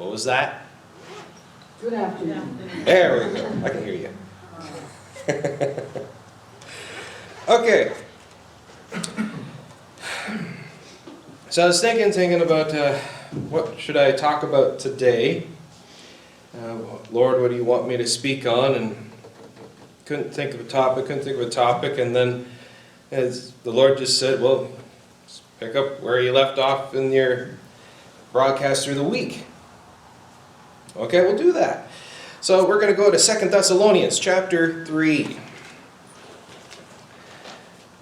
What was that? Good afternoon. There we go. I can hear you. okay. So I was thinking, thinking about uh, what should I talk about today. Uh, Lord, what do you want me to speak on? And couldn't think of a topic. Couldn't think of a topic. And then, as the Lord just said, well, pick up where you left off in your broadcast through the week. Okay, we'll do that. So we're going to go to Second Thessalonians chapter 3.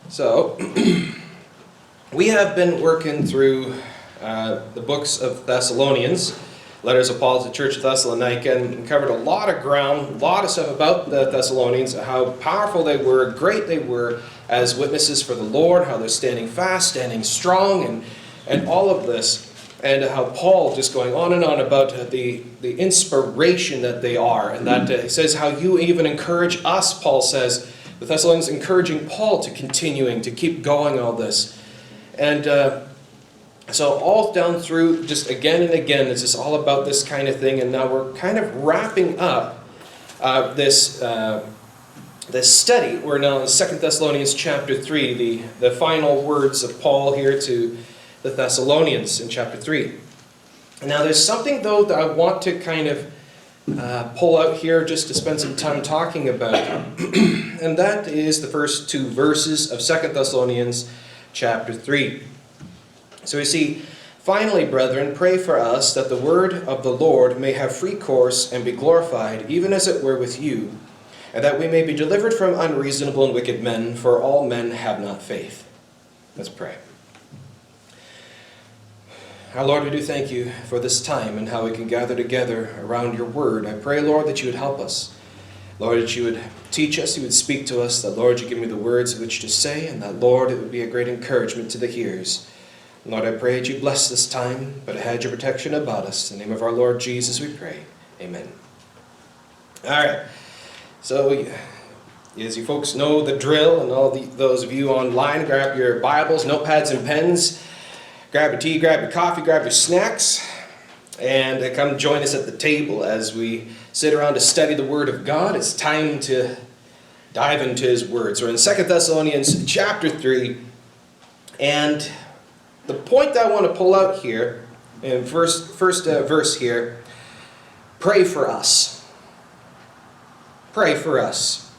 So, we have been working through uh, the books of Thessalonians, letters of Paul to the Church of Thessalonica, and covered a lot of ground, a lot of stuff about the Thessalonians, how powerful they were, great they were as witnesses for the Lord, how they're standing fast, standing strong, and, and all of this and how Paul just going on and on about the, the inspiration that they are, and that uh, he says how you even encourage us, Paul says, the Thessalonians encouraging Paul to continuing, to keep going all this. And uh, so all down through, just again and again, it's just all about this kind of thing, and now we're kind of wrapping up uh, this uh, this study. We're now in Second Thessalonians chapter 3, the, the final words of Paul here to the Thessalonians in chapter 3. Now, there's something, though, that I want to kind of uh, pull out here just to spend some time talking about, and that is the first two verses of Second Thessalonians chapter 3. So we see, Finally, brethren, pray for us that the word of the Lord may have free course and be glorified, even as it were with you, and that we may be delivered from unreasonable and wicked men, for all men have not faith. Let's pray. Our Lord, we do thank you for this time and how we can gather together around your word. I pray, Lord, that you would help us. Lord, that you would teach us, you would speak to us, that, Lord, you give me the words which to say, and that, Lord, it would be a great encouragement to the hearers. Lord, I pray that you bless this time, but hedge of protection about us. In the name of our Lord Jesus, we pray. Amen. All right. So, as you folks know the drill, and all the, those of you online, grab your Bibles, notepads, and pens. Grab your tea, grab your coffee, grab your snacks, and uh, come join us at the table as we sit around to study the Word of God. It's time to dive into His Word. So we're in 2 Thessalonians chapter 3, and the point that I want to pull out here, in first, first uh, verse here, pray for us. Pray for us.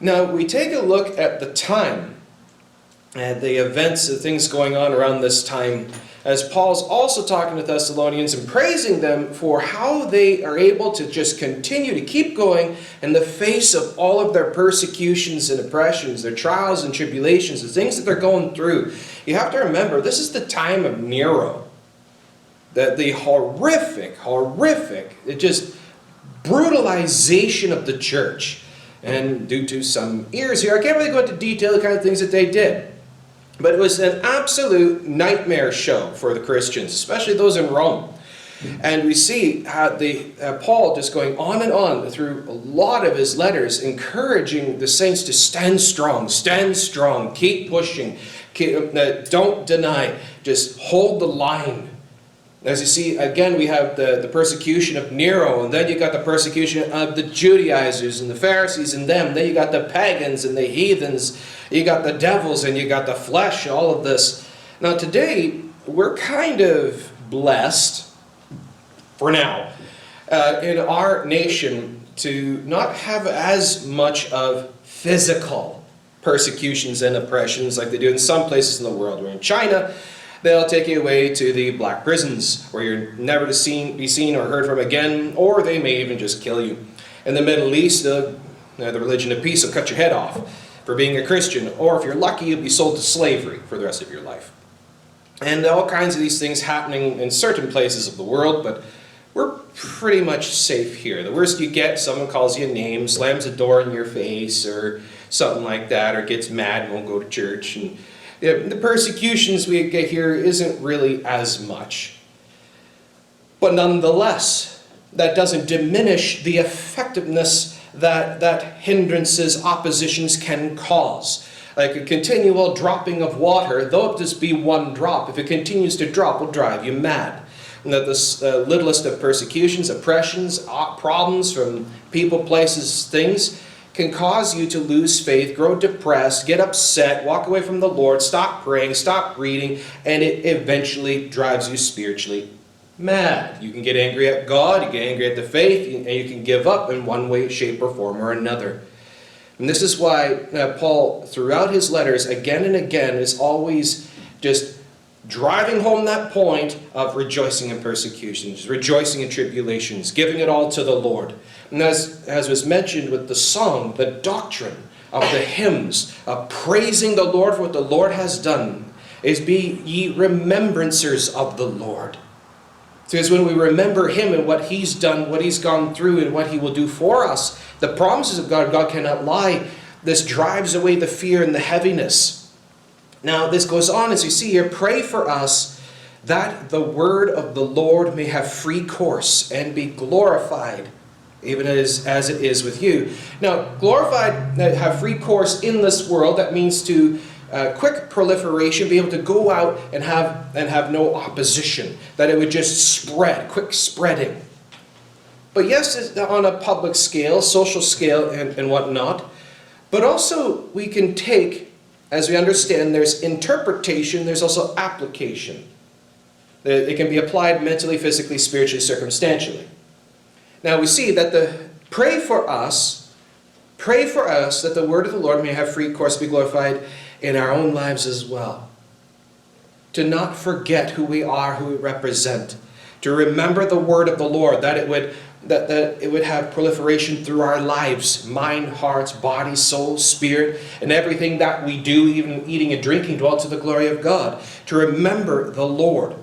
Now, we take a look at the time and the events, the things going on around this time, as Paul's also talking to Thessalonians and praising them for how they are able to just continue to keep going in the face of all of their persecutions and oppressions, their trials and tribulations, the things that they're going through. You have to remember, this is the time of Nero. The, the horrific, horrific, it just brutalization of the church. And due to some ears here, I can't really go into detail the kind of things that they did. But it was an absolute nightmare show for the Christians, especially those in Rome. And we see how the uh, Paul just going on and on through a lot of his letters, encouraging the saints to stand strong, stand strong, keep pushing, keep, uh, don't deny, just hold the line. As you see, again, we have the, the persecution of Nero, and then you got the persecution of the Judaizers and the Pharisees and them. Then you got the pagans and the heathens. You got the devils and you got the flesh, all of this. Now, today, we're kind of blessed, for now, uh, in our nation to not have as much of physical persecutions and oppressions like they do in some places in the world. We're in China they'll take you away to the black prisons where you're never to seen, be seen or heard from again, or they may even just kill you. In the Middle East, the, uh, the religion of peace will cut your head off for being a Christian, or if you're lucky, you'll be sold to slavery for the rest of your life. And all kinds of these things happening in certain places of the world, but we're pretty much safe here. The worst you get, someone calls you a name, slams a door in your face, or something like that, or gets mad and won't go to church. And the persecutions we get here isn't really as much. But nonetheless, that doesn't diminish the effectiveness that, that hindrances, oppositions can cause. Like a continual dropping of water, though it just be one drop, if it continues to drop, will drive you mad. And that the uh, littlest of persecutions, oppressions, problems from people, places, things can cause you to lose faith, grow depressed, get upset, walk away from the Lord, stop praying, stop reading, and it eventually drives you spiritually mad. You can get angry at God, you get angry at the faith, and you can give up in one way, shape, or form or another. And this is why uh, Paul, throughout his letters, again and again, is always just driving home that point of rejoicing in persecutions, rejoicing in tribulations, giving it all to the Lord. And as, as was mentioned with the song, the doctrine of the hymns, of praising the Lord for what the Lord has done, is be ye remembrancers of the Lord. Because when we remember Him and what He's done, what He's gone through, and what He will do for us, the promises of God, God cannot lie. This drives away the fear and the heaviness. Now, this goes on as you see here pray for us that the word of the Lord may have free course and be glorified, even as, as it is with you. Now, glorified, uh, have free course in this world, that means to uh, quick proliferation, be able to go out and have and have no opposition, that it would just spread, quick spreading. But yes, on a public scale, social scale, and, and whatnot. But also, we can take, as we understand, there's interpretation, there's also application. It can be applied mentally, physically, spiritually, circumstantially. Now we see that the pray for us, pray for us that the word of the Lord may have free course, be glorified in our own lives as well. To not forget who we are, who we represent. To remember the word of the Lord, that it would that, that it would have proliferation through our lives mind, hearts, body, soul, spirit, and everything that we do, even eating and drinking, dwell to the glory of God. To remember the Lord.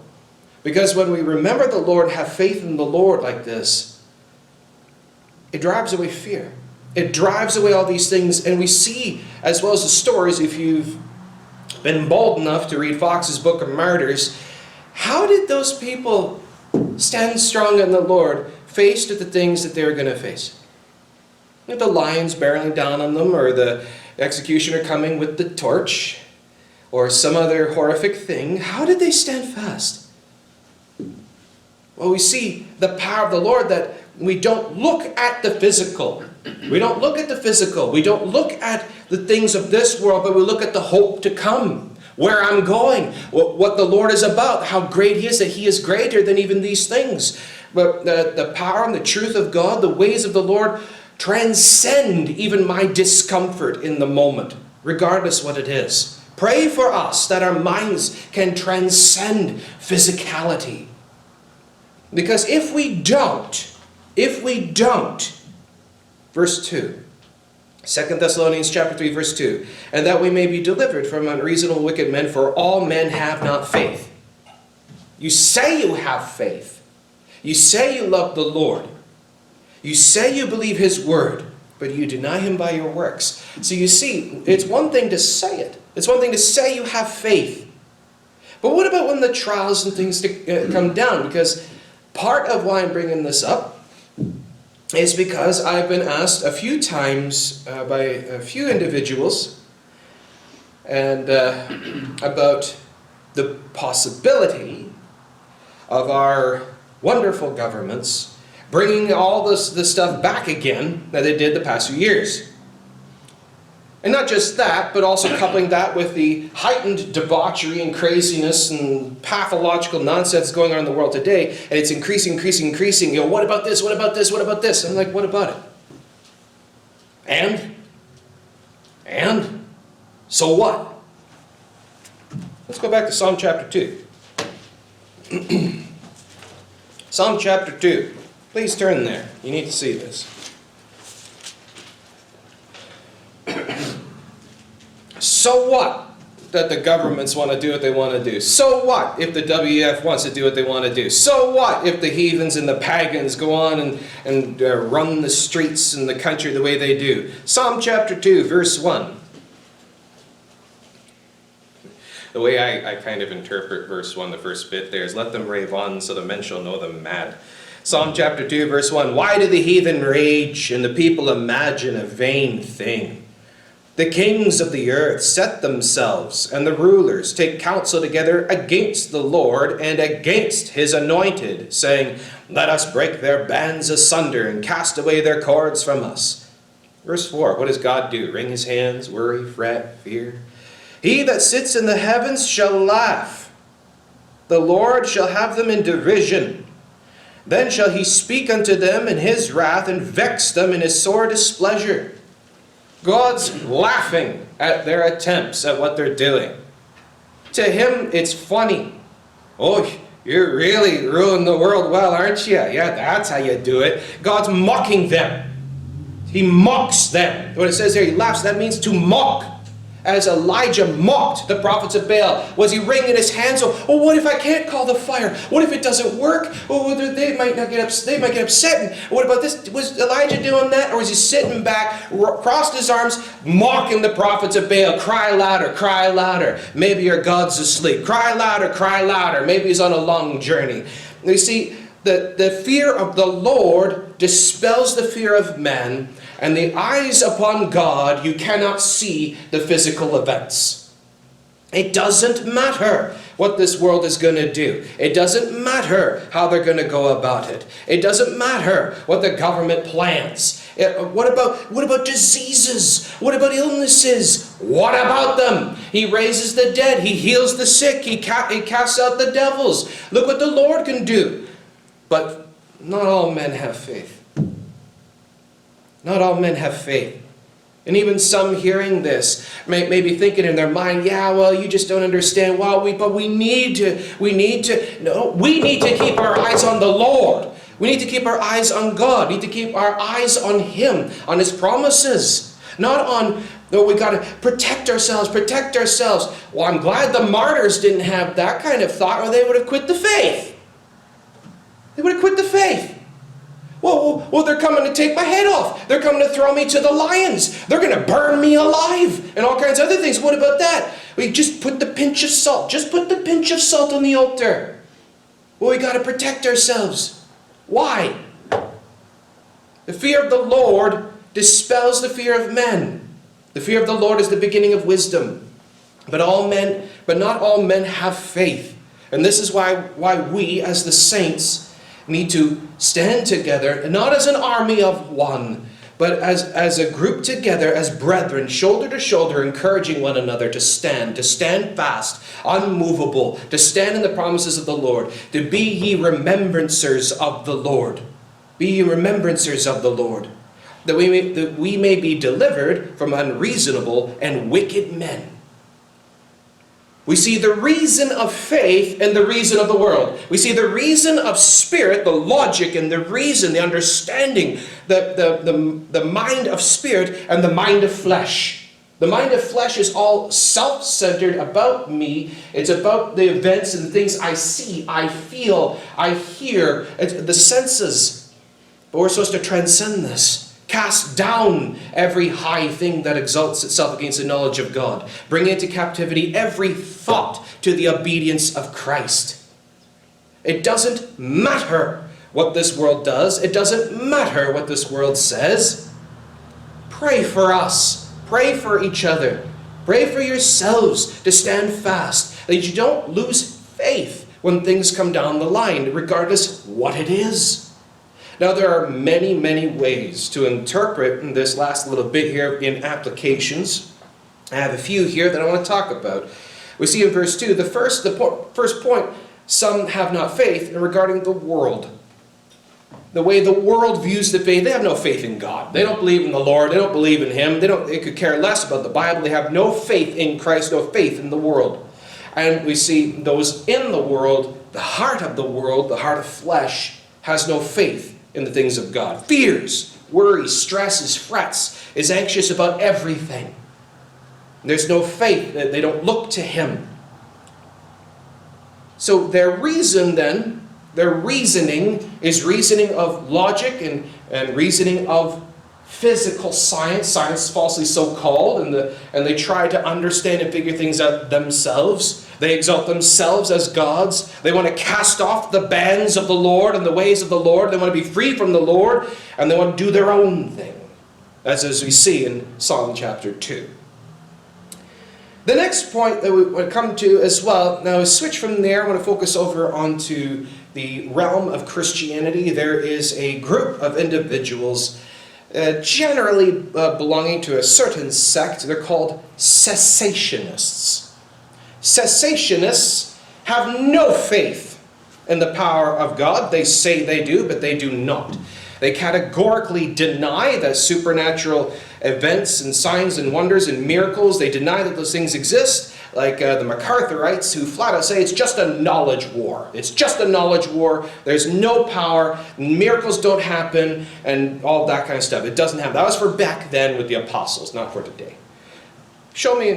Because when we remember the Lord, have faith in the Lord like this, it drives away fear. It drives away all these things, and we see, as well as the stories, if you've been bold enough to read Fox's Book of Martyrs, how did those people stand strong in the Lord, faced with the things that they're going to face? With the lions barreling down on them, or the executioner coming with the torch, or some other horrific thing, how did they stand fast? Well, we see the power of the Lord that we don't look at the physical. We don't look at the physical. We don't look at the things of this world, but we look at the hope to come, where I'm going, what the Lord is about, how great He is, that He is greater than even these things. But the, the power and the truth of God, the ways of the Lord, transcend even my discomfort in the moment, regardless what it is. Pray for us that our minds can transcend physicality. Because if we don't, if we don't, verse 2, 2 Thessalonians chapter 3, verse 2, and that we may be delivered from unreasonable wicked men, for all men have not faith. You say you have faith. You say you love the Lord. You say you believe His word, but you deny Him by your works. So you see, it's one thing to say it, it's one thing to say you have faith. But what about when the trials and things to, uh, come down? Because part of why I'm bringing this up is because I've been asked a few times uh, by a few individuals and uh, about the possibility of our wonderful governments bringing all this, this stuff back again that they did the past few years. And not just that, but also coupling that with the heightened debauchery and craziness and pathological nonsense going on in the world today, and it's increasing, increasing, increasing. You know, what about this? What about this? What about this? I'm like, what about it? And? And? So what? Let's go back to Psalm chapter 2. Psalm chapter 2. Please turn there. You need to see this. So what that the governments want to do what they want to do? So what if the WEF wants to do what they want to do? So what if the heathens and the pagans go on and, and uh, run the streets and the country the way they do? Psalm chapter 2, verse 1. The way I, I kind of interpret verse 1, the first bit there is, Let them rave on so the men shall know them mad. Psalm chapter 2, verse 1 Why do the heathen rage and the people imagine a vain thing? The kings of the earth set themselves, and the rulers take counsel together against the Lord and against his anointed, saying, Let us break their bands asunder and cast away their cords from us. Verse 4 What does God do? Wring his hands, worry, fret, fear? He that sits in the heavens shall laugh. The Lord shall have them in derision. Then shall he speak unto them in his wrath and vex them in his sore displeasure. God's laughing at their attempts at what they're doing. To him, it's funny. Oh, you're really ruling the world well, aren't you? Yeah, that's how you do it. God's mocking them. He mocks them. When it says here, he laughs, that means to mock. As Elijah mocked the prophets of Baal, was he wringing his hands? Oh, oh, what if I can't call the fire? What if it doesn't work? Oh, they might not get upset. They might get upset. And what about this? Was Elijah doing that, or was he sitting back, crossed his arms, mocking the prophets of Baal? Cry louder, cry louder. Maybe your God's asleep. Cry louder, cry louder. Maybe he's on a long journey. You see, the, the fear of the Lord dispels the fear of men and the eyes upon God, you cannot see the physical events. It doesn't matter what this world is going to do. It doesn't matter how they're going to go about it. It doesn't matter what the government plans. It, what about what about diseases? What about illnesses? What about them? He raises the dead. He heals the sick. He, ca- he casts out the devils. Look what the Lord can do. But not all men have faith. Not all men have faith. And even some hearing this may, may be thinking in their mind, yeah, well, you just don't understand. Well, we, but we need to, we need to, no, we need to keep our eyes on the Lord. We need to keep our eyes on God. We need to keep our eyes on Him, on His promises. Not on, no, we got to protect ourselves, protect ourselves. Well, I'm glad the martyrs didn't have that kind of thought, or they would have quit the faith. They would have quit the faith. Well, well, they're coming to take my head off. They're coming to throw me to the lions. They're going to burn me alive and all kinds of other things. What about that? We just put the pinch of salt. Just put the pinch of salt on the altar. Well, we got to protect ourselves. Why? The fear of the Lord dispels the fear of men. The fear of the Lord is the beginning of wisdom. But all men, but not all men have faith. And this is why why we as the saints need to stand together, not as an army of one, but as, as a group together, as brethren, shoulder to shoulder, encouraging one another to stand, to stand fast, unmovable, to stand in the promises of the Lord, to be ye remembrancers of the Lord. Be ye remembrancers of the Lord, that we may, that we may be delivered from unreasonable and wicked men. We see the reason of faith and the reason of the world. We see the reason of spirit, the logic and the reason, the understanding, the, the, the, the mind of spirit and the mind of flesh. The mind of flesh is all self centered about me. It's about the events and the things I see, I feel, I hear, it's the senses. But we're supposed to transcend this. Cast down every high thing that exalts itself against the knowledge of God. Bring into captivity every thought to the obedience of Christ. It doesn't matter what this world does, it doesn't matter what this world says. Pray for us, pray for each other, pray for yourselves to stand fast, that you don't lose faith when things come down the line, regardless what it is. Now, there are many, many ways to interpret this last little bit here in applications. I have a few here that I want to talk about. We see in verse 2, the first, the po- first point, some have not faith in regarding the world. The way the world views the faith, they have no faith in God. They don't believe in the Lord. They don't believe in Him. They don't. They could care less about the Bible. They have no faith in Christ, no faith in the world. And we see those in the world, the heart of the world, the heart of flesh, has no faith in the things of God. Fears, worries, stresses, frets, is anxious about everything. There's no faith, they don't look to Him. So their reason then, their reasoning is reasoning of logic and, and reasoning of physical science, science falsely so called, and, the, and they try to understand and figure things out themselves. They exalt themselves as gods. They want to cast off the bands of the Lord and the ways of the Lord. They want to be free from the Lord, and they want to do their own thing, as, as we see in Psalm chapter 2. The next point that we would come to as well, now switch from there, I want to focus over onto the realm of Christianity. There is a group of individuals, uh, generally uh, belonging to a certain sect, they're called cessationists. Cessationists have no faith in the power of God. They say they do, but they do not. They categorically deny that supernatural events and signs and wonders and miracles, they deny that those things exist, like uh, the MacArthurites, who flat out say it's just a knowledge war. It's just a knowledge war. There's no power, miracles don't happen, and all that kind of stuff. It doesn't happen. That was for back then with the apostles, not for today. Show me,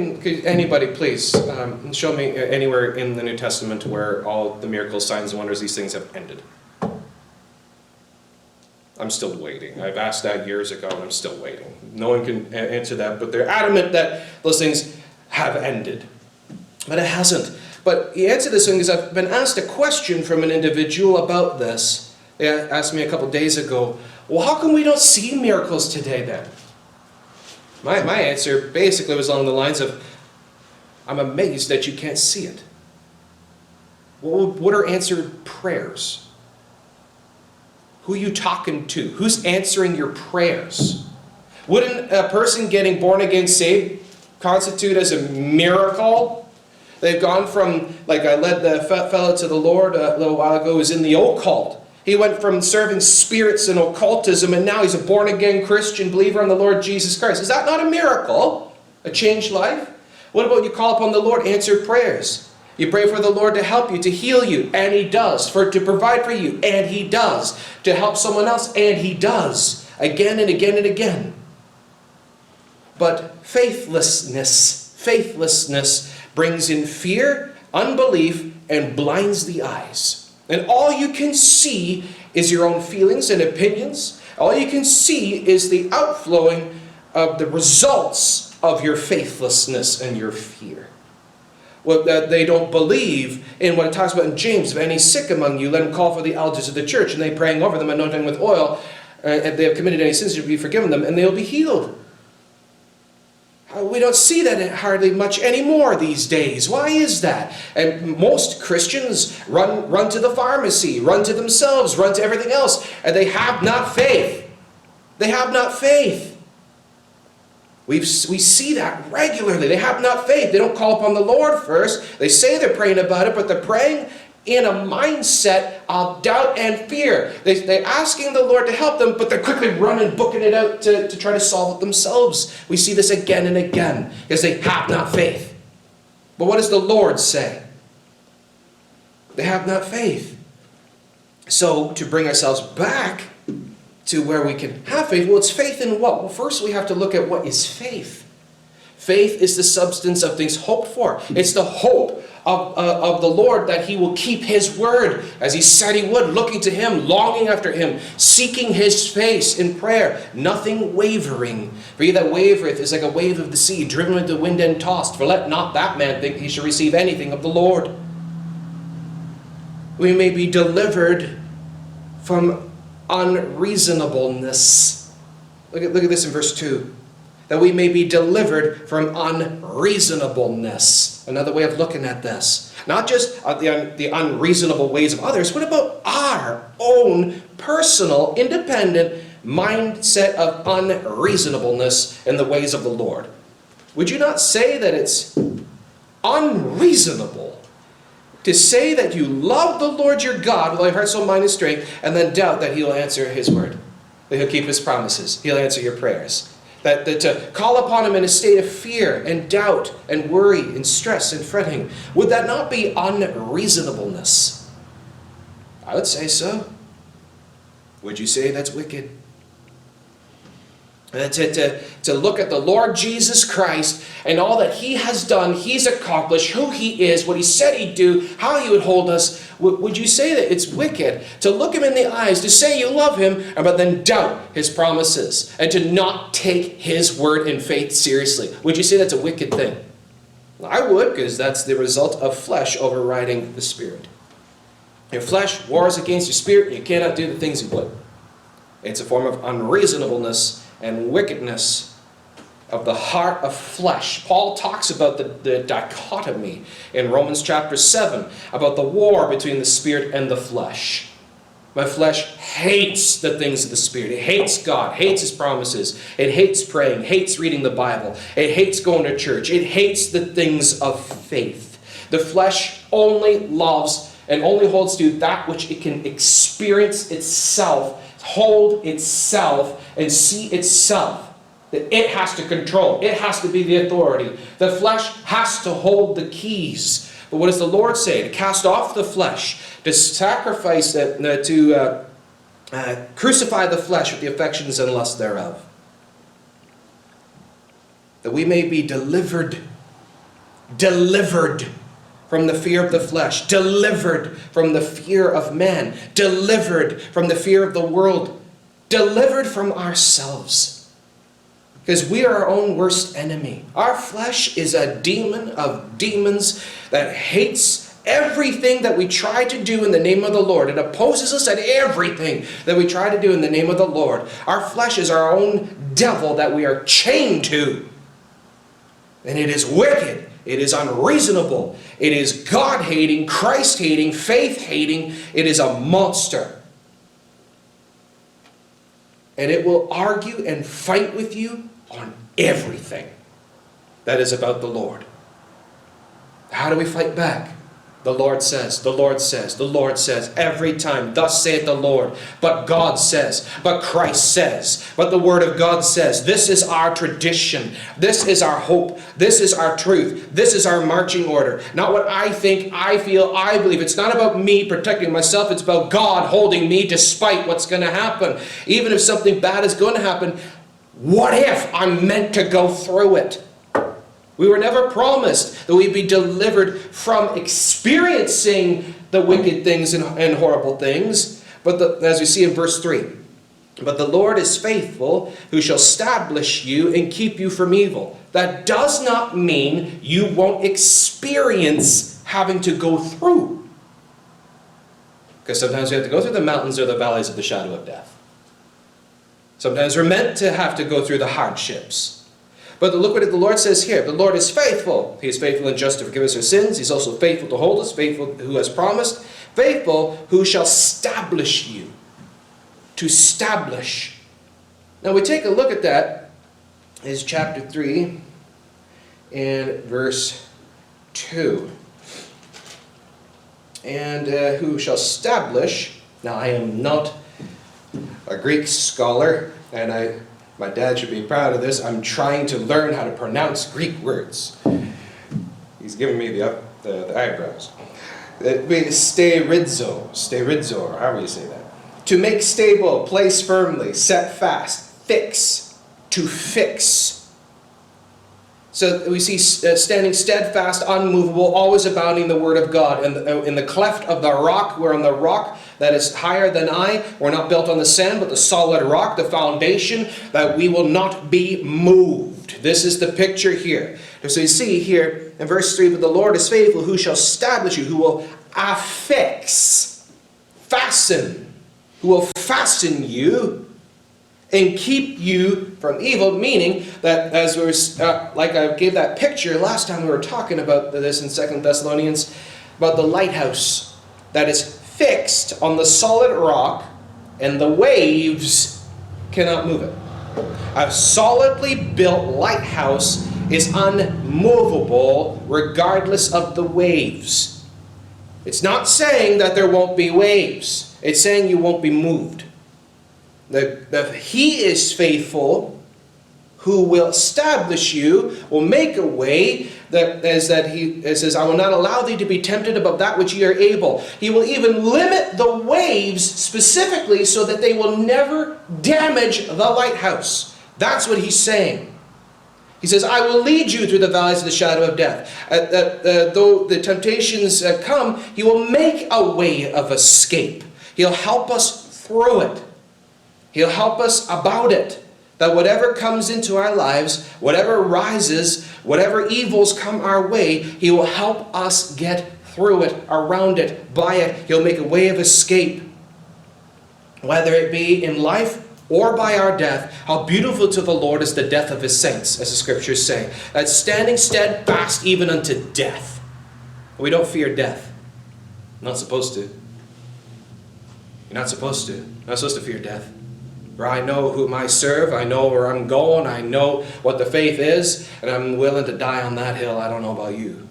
anybody please, um, show me anywhere in the New Testament where all the miracles, signs, and wonders, these things have ended. I'm still waiting. I've asked that years ago and I'm still waiting. No one can a- answer that, but they're adamant that those things have ended. But it hasn't. But the answer to this thing is I've been asked a question from an individual about this. They asked me a couple days ago, well, how come we don't see miracles today then? My, my answer basically was along the lines of, I'm amazed that you can't see it. What, what are answered prayers? Who you talking to? Who's answering your prayers? Wouldn't a person getting born again saved constitute as a miracle? They've gone from, like I led the fellow to the Lord a little while ago, was in the occult. He went from serving spirits and occultism, and now he's a born again Christian believer in the Lord Jesus Christ. Is that not a miracle? A changed life? What about you call upon the Lord, answered prayers? You pray for the Lord to help you, to heal you, and He does. For to provide for you, and He does. To help someone else, and He does. Again and again and again. But faithlessness, faithlessness brings in fear, unbelief, and blinds the eyes. And all you can see is your own feelings and opinions. All you can see is the outflowing of the results of your faithlessness and your fear. Well, that they don't believe in what it talks about in James. If any sick among you, let him call for the elders of the church, and they praying over them, anointing with oil, uh, and they have committed any sins, to be forgiven them, and they'll be healed. Uh, We don't see that hardly much anymore these days. Why is that? And most Christians run, run to the pharmacy, run to themselves, run to everything else, and they have not faith. They have not faith. We've, we see that regularly. They have not faith. They don't call upon the Lord first. They say they're praying about it, but they're praying in a mindset of doubt and fear. They, they're asking the Lord to help them, but they're quickly running, booking it out to, to try to solve it themselves. We see this again and again because they have not faith. But what does the Lord say? They have not faith. So, to bring ourselves back to where we can have faith, well, it's faith in what? Well, first we have to look at what is faith. Faith is the substance of things hoped for. It's the hope of, uh, of the Lord that He will keep His word as He said He would, looking to Him, longing after Him, seeking His face in prayer, nothing wavering. For he that wavereth is like a wave of the sea, driven with the wind and tossed. For let not that man think he shall receive anything of the Lord. We may be delivered from unreasonableness. Look at, look at this in verse 2 that we may be delivered from unreasonableness. Another way of looking at this. Not just uh, the, the unreasonable ways of others, what about our own personal, independent mindset of unreasonableness in the ways of the Lord? Would you not say that it's unreasonable to say that you love the Lord your God with all your heart, soul, mind, and strength, and then doubt that He'll answer His word, that He'll keep His promises, He'll answer your prayers? That, that to call upon him in a state of fear and doubt and worry and stress and fretting, would that not be unreasonableness? I would say so. Would you say that's wicked? To, to, to look at the Lord Jesus Christ and all that He has done, He's accomplished, who He is, what He said He'd do, how He would hold us. Would you say that it's wicked to look Him in the eyes, to say you love Him, but then doubt His promises and to not take His word in faith seriously? Would you say that's a wicked thing? I would, because that's the result of flesh overriding the spirit. Your flesh wars against your spirit, and you cannot do the things you would. It's a form of unreasonableness and wickedness. of the heart of flesh. Paul talks about the, the dichotomy in Romans chapter 7 about the war between the spirit and the flesh. My flesh hates the things of the Spirit. It hates God, hates His promises. It hates praying, hates reading the Bible. It hates going to church. It hates the things of faith. The flesh only loves and only holds to that which it can experience itself, hold itself, and see itself. That it has to control, it has to be the authority. The flesh has to hold the keys. But what does the Lord say? To cast off the flesh, to sacrifice it, uh, to uh, uh, crucify the flesh with the affections and lusts thereof. That we may be delivered, delivered from the fear of the flesh, delivered from the fear of man, delivered from the fear of the world, delivered from ourselves. Because we are our own worst enemy. Our flesh is a demon of demons that hates everything that we try to do in the name of the Lord. It opposes us at everything that we try to do in the name of the Lord. Our flesh is our own devil that we are chained to. And it is wicked. It is unreasonable. It is God hating, Christ hating, faith hating. It is a monster. And it will argue and fight with you on everything that is about the Lord. How do we fight back? The Lord says, the Lord says, the Lord says, every time, thus saith the Lord. But God says, but Christ says, but the Word of God says. This is our tradition. This is our hope. This is our truth. This is our marching order. Not what I think, I feel, I believe. It's not about me protecting myself, it's about God holding me despite what's going to happen. Even if something bad is going to happen, what if I'm meant to go through it? We were never promised that we'd be delivered from experiencing the wicked things and, and horrible things. But the, as we see in verse 3, but the Lord is faithful, who shall establish you and keep you from evil. That does not mean you won't experience having to go through. Because sometimes we have to go through the mountains or the valleys of the shadow of death. Sometimes we're meant to have to go through the hardships. But look what the Lord says here. The Lord is faithful. He is faithful and just to forgive us our sins. He's also faithful to hold us, faithful who has promised, faithful who shall establish you. To establish. Now we take a look at that is chapter 3 and verse 2. And uh, who shall establish. Now I am not a Greek scholar, and I my dad should be proud of this. I'm trying to learn how to pronounce Greek words. He's giving me the, up, the, the eyebrows. Sterizo, sterizo, or however you say that. To make stable, place firmly, set fast, fix, to fix. So we see uh, standing steadfast, unmovable, always abounding the word of God. In the, in the cleft of the rock, we're on the rock that is higher than I. We're not built on the sand, but the solid rock, the foundation, that we will not be moved. This is the picture here. So you see here in verse 3 But the Lord is faithful, who shall establish you, who will affix, fasten, who will fasten you and keep you from evil, meaning that as we were, uh, like I gave that picture last time we were talking about this in Second Thessalonians, about the lighthouse that is fixed on the solid rock and the waves cannot move it. A solidly built lighthouse is unmovable regardless of the waves. It's not saying that there won't be waves, it's saying you won't be moved. The, the, he is faithful who will establish you, will make a way that is that he says, I will not allow thee to be tempted above that which ye are able. He will even limit the waves specifically so that they will never damage the lighthouse. That's what he's saying. He says, I will lead you through the valleys of the shadow of death. Uh, uh, uh, though the temptations uh, come, he will make a way of escape. He'll help us through it. He'll help us about it. That whatever comes into our lives, whatever rises, whatever evils come our way, He will help us get through it, around it, by it. He'll make a way of escape. Whether it be in life or by our death, how beautiful to the Lord is the death of his saints, as the scriptures say, that standing steadfast even unto death. We don't fear death. Not supposed to. You're not supposed to. You're not supposed to fear death. For I know whom I serve, I know where I'm going, I know what the faith is, and I'm willing to die on that hill. I don't know about you.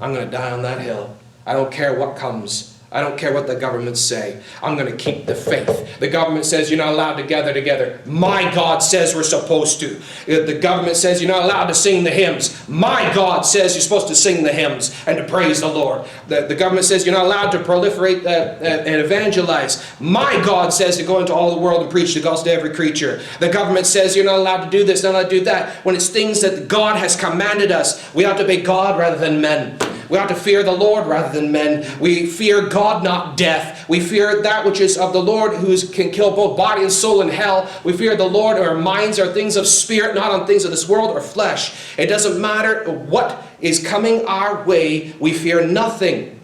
I'm going to die on that hill. I don't care what comes. I don't care what the governments say. I'm going to keep the faith. The government says you're not allowed to gather together. My God says we're supposed to. The government says you're not allowed to sing the hymns. My God says you're supposed to sing the hymns and to praise the Lord. The, the government says you're not allowed to proliferate uh, uh, and evangelize. My God says to go into all the world and preach the gospel to every creature. The government says you're not allowed to do this, not allowed to do that. When it's things that God has commanded us, we ought to obey God rather than men. We ought to fear the Lord rather than men. We fear God, not death. We fear that which is of the Lord, who can kill both body and soul in hell. We fear the Lord. Our minds are things of spirit, not on things of this world or flesh. It doesn't matter what is coming our way, we fear nothing.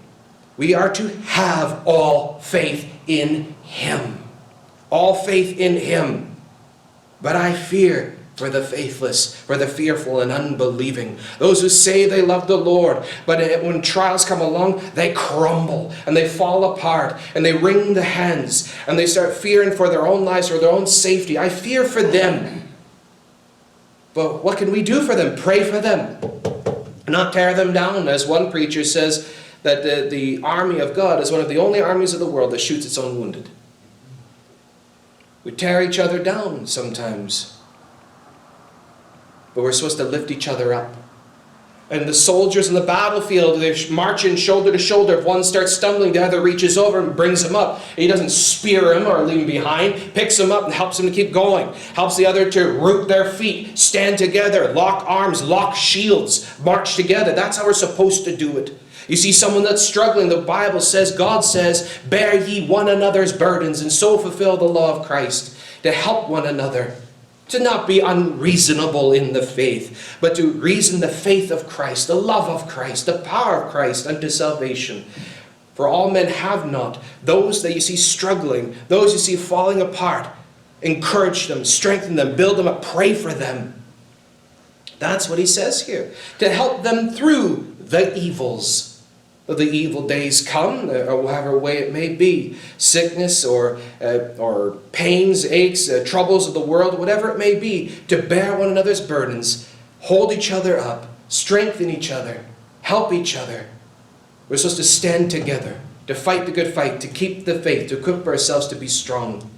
We are to have all faith in Him. All faith in Him. But I fear for the faithless, for the fearful and unbelieving, those who say they love the Lord, but when trials come along, they crumble and they fall apart and they wring the hands and they start fearing for their own lives or their own safety. I fear for them. But what can we do for them? Pray for them, not tear them down. As one preacher says, that the, the army of God is one of the only armies of the world that shoots its own wounded. We tear each other down sometimes but we're supposed to lift each other up. And the soldiers in the battlefield, they're marching shoulder to shoulder. If one starts stumbling, the other reaches over and brings him up. He doesn't spear him or leave him behind, picks him up and helps him to keep going. Helps the other to root their feet, stand together, lock arms, lock shields, march together. That's how we're supposed to do it. You see someone that's struggling, the Bible says, God says, bear ye one another's burdens and so fulfill the law of Christ, to help one another to not be unreasonable in the faith, but to reason the faith of Christ, the love of Christ, the power of Christ unto salvation. For all men have not. Those that you see struggling, those you see falling apart, encourage them, strengthen them, build them up, pray for them. That's what he says here. To help them through the evils the evil days come, uh, or whatever way it may be sickness or, uh, or pains, aches, uh, troubles of the world, whatever it may be to bear one another's burdens, hold each other up, strengthen each other, help each other. We're supposed to stand together, to fight the good fight, to keep the faith, to equip ourselves to be strong.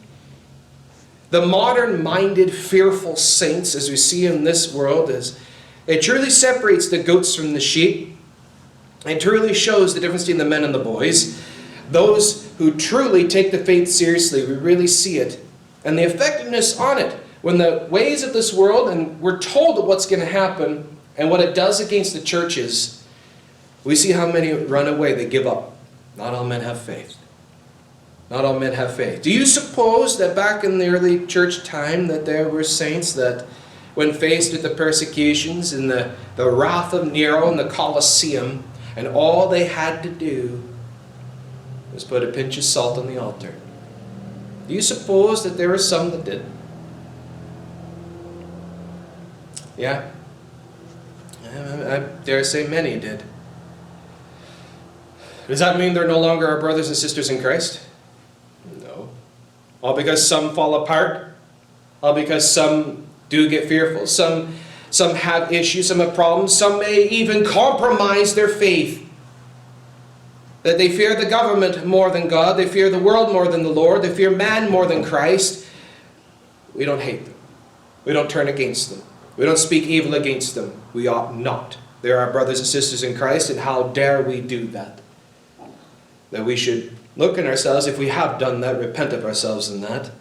The modern minded, fearful saints, as we see in this world, is it truly separates the goats from the sheep. It truly shows the difference between the men and the boys. Those who truly take the faith seriously, we really see it. And the effectiveness on it. When the ways of this world, and we're told what's going to happen and what it does against the churches, we see how many run away, they give up. Not all men have faith. Not all men have faith. Do you suppose that back in the early church time that there were saints that when faced with the persecutions and the, the wrath of Nero and the Colosseum, and all they had to do was put a pinch of salt on the altar. Do you suppose that there were some that didn't? Yeah? I dare say many did. Does that mean they're no longer our brothers and sisters in Christ? No. All because some fall apart? All because some do get fearful? Some some have issues, some have problems, some may even compromise their faith. That they fear the government more than God, they fear the world more than the Lord, they fear man more than Christ. We don't hate them. We don't turn against them. We don't speak evil against them. We ought not. They're our brothers and sisters in Christ, and how dare we do that? That we should look in ourselves, if we have done that, repent of ourselves in that,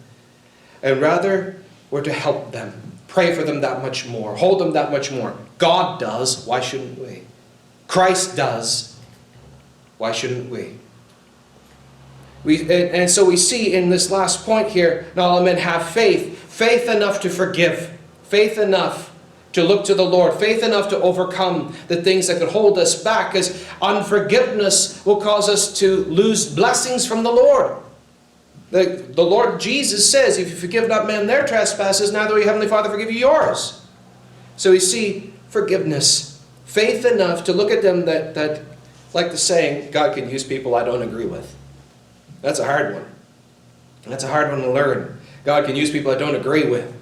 and rather we're to help them pray for them that much more, hold them that much more. God does, why shouldn't we? Christ does, why shouldn't we? We, and, and so we see in this last point here, not all men have faith, faith enough to forgive, faith enough to look to the Lord, faith enough to overcome the things that could hold us back, because unforgiveness will cause us to lose blessings from the Lord. The, the Lord Jesus says, if you forgive not men their trespasses, neither will your heavenly Father forgive you yours. So we see forgiveness, faith enough to look at them that, that like the saying, God can use people I don't agree with. That's a hard one. That's a hard one to learn. God can use people I don't agree with.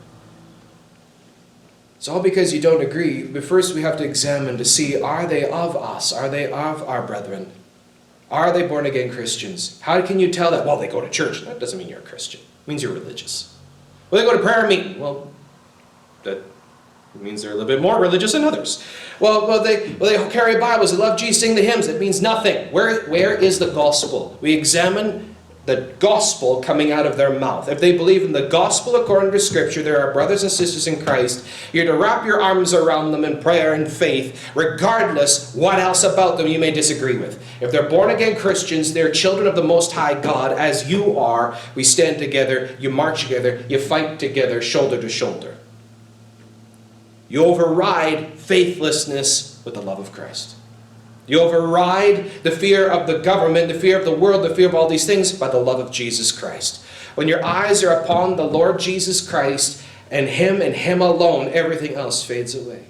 It's all because you don't agree, but first we have to examine to see are they of us? Are they of our brethren? Are they born again Christians? How can you tell that? Well, they go to church. That doesn't mean you're a Christian. It means you're religious. Well, they go to prayer meeting. Well, that means they're a little bit more religious than others. Well, well, they, well, they carry Bibles. They love Jesus, sing the hymns. It means nothing. Where, where is the gospel? We examine the gospel coming out of their mouth. If they believe in the gospel according to Scripture, there are brothers and sisters in Christ. You're to wrap your arms around them in prayer and faith, regardless what else about them you may disagree with. If they're born again Christians, they're children of the Most High God, as you are. We stand together, you march together, you fight together, shoulder to shoulder. You override faithlessness with the love of Christ. You override the fear of the government, the fear of the world, the fear of all these things by the love of Jesus Christ. When your eyes are upon the Lord Jesus Christ and Him and Him alone, everything else fades away.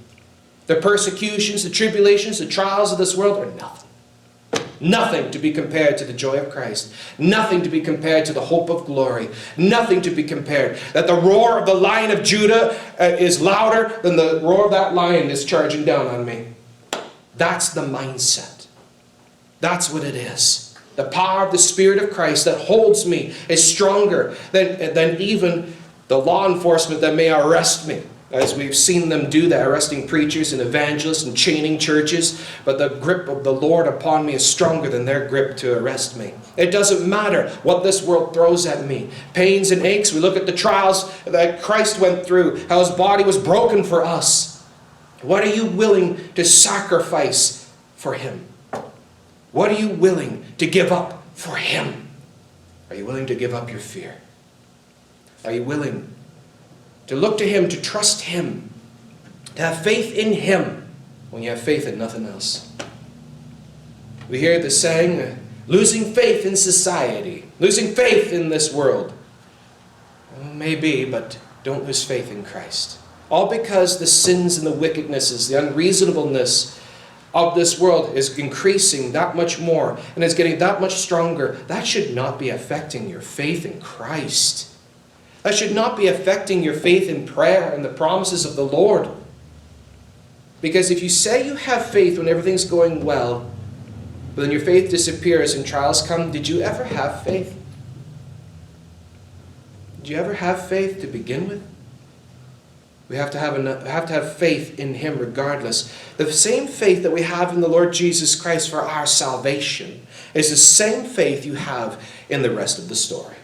The persecutions, the tribulations, the trials of this world are nothing. Nothing to be compared to the joy of Christ. Nothing to be compared to the hope of glory. Nothing to be compared. That the roar of the lion of Judah uh, is louder than the roar of that lion that's charging down on me. That's the mindset. That's what it is. The power of the Spirit of Christ that holds me is stronger than, than even the law enforcement that may arrest me. As we've seen them do that, arresting preachers and evangelists and chaining churches. But the grip of the Lord upon me is stronger than their grip to arrest me. It doesn't matter what this world throws at me. Pains and aches. We look at the trials that Christ went through, how his body was broken for us. What are you willing to sacrifice for Him? What are you willing to give up for Him? Are you willing to give up your fear? Are you willing to look to Him, to trust Him, to have faith in Him when you have faith in nothing else? We hear the saying, losing faith in society, losing faith in this world. Well, maybe, but don't lose faith in Christ. All because the sins and the wickednesses, the unreasonableness of this world is increasing that much more and is getting that much stronger. That should not be affecting your faith in Christ. That should not be affecting your faith in prayer and the promises of the Lord. Because if you say you have faith when everything's going well, but then your faith disappears and trials come, did you ever have faith? Did you ever have faith to begin with? We have to have, enough, have to have faith in Him regardless. The same faith that we have in the Lord Jesus Christ for our salvation is the same faith you have in the rest of the story,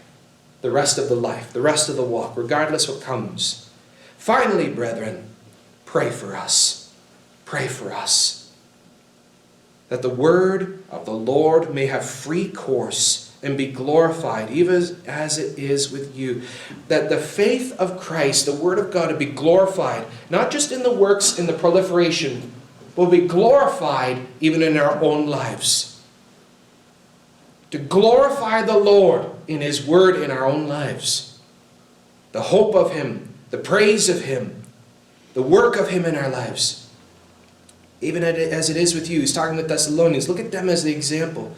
the rest of the life, the rest of the walk, regardless what comes. Finally, brethren, pray for us. Pray for us. That the word of the Lord may have free course and be glorified, even as, it is with you. That the faith of Christ, the Word of God, to be glorified, not just in the works, in the proliferation, will be glorified even in our own lives. To glorify the Lord in His Word in our own lives. The hope of Him, the praise of Him, the work of Him in our lives. Even as it is with you, He's talking with Thessalonians. Look at them as the example.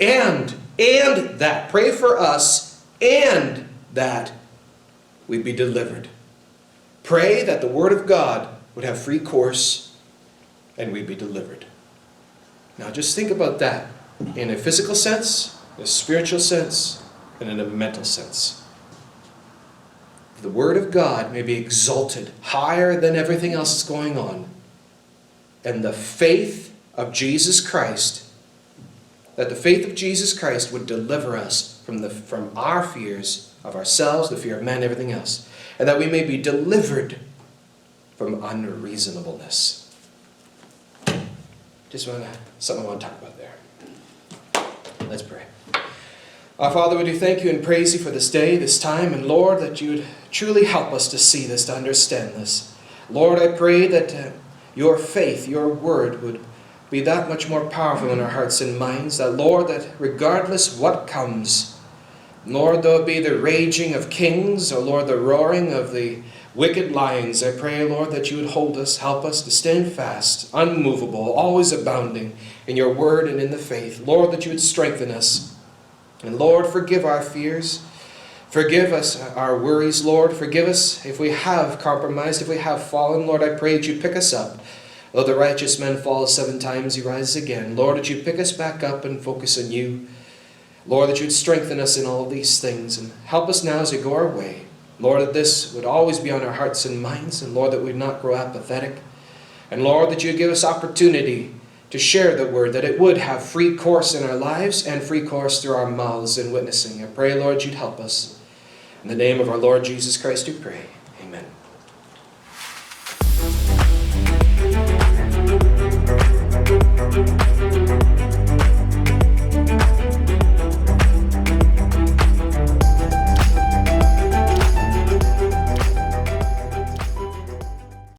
And and that, pray for us, and that we be delivered. Pray that the Word of God would have free course and we be delivered. Now just think about that in a physical sense, a spiritual sense, and in a mental sense. The Word of God may be exalted higher than everything else that's going on, and the faith of Jesus Christ that the faith of Jesus Christ would deliver us from, the, from our fears of ourselves, the fear of man, everything else, and that we may be delivered from unreasonableness. Just want to, something I want to talk about there. Let's pray. Our Father, we do thank you and praise you for this day, this time, and Lord, that you would truly help us to see this, to understand this. Lord, I pray that uh, your faith, your word would be that much more powerful in our hearts and minds that, Lord, that regardless what comes, Lord, though it be the raging of kings, or Lord, the roaring of the wicked lions, I pray, Lord, that you would hold us, help us to stand fast, unmovable, always abounding in your word and in the faith. Lord, that you would strengthen us. And Lord, forgive our fears. Forgive us our worries, Lord. Forgive us if we have compromised, if we have fallen. Lord, I pray that you pick us up. Though the righteous man falls seven times, he rises again. Lord, that you pick us back up and focus on you. Lord, that you would strengthen us in all these things and help us now as we go our way. Lord, that this would always be on our hearts and minds, and Lord, that we would not grow apathetic. And Lord, that you would give us opportunity to share the word, that it would have free course in our lives and free course through our mouths in witnessing. I pray, Lord, you'd help us. In the name of our Lord Jesus Christ, we pray.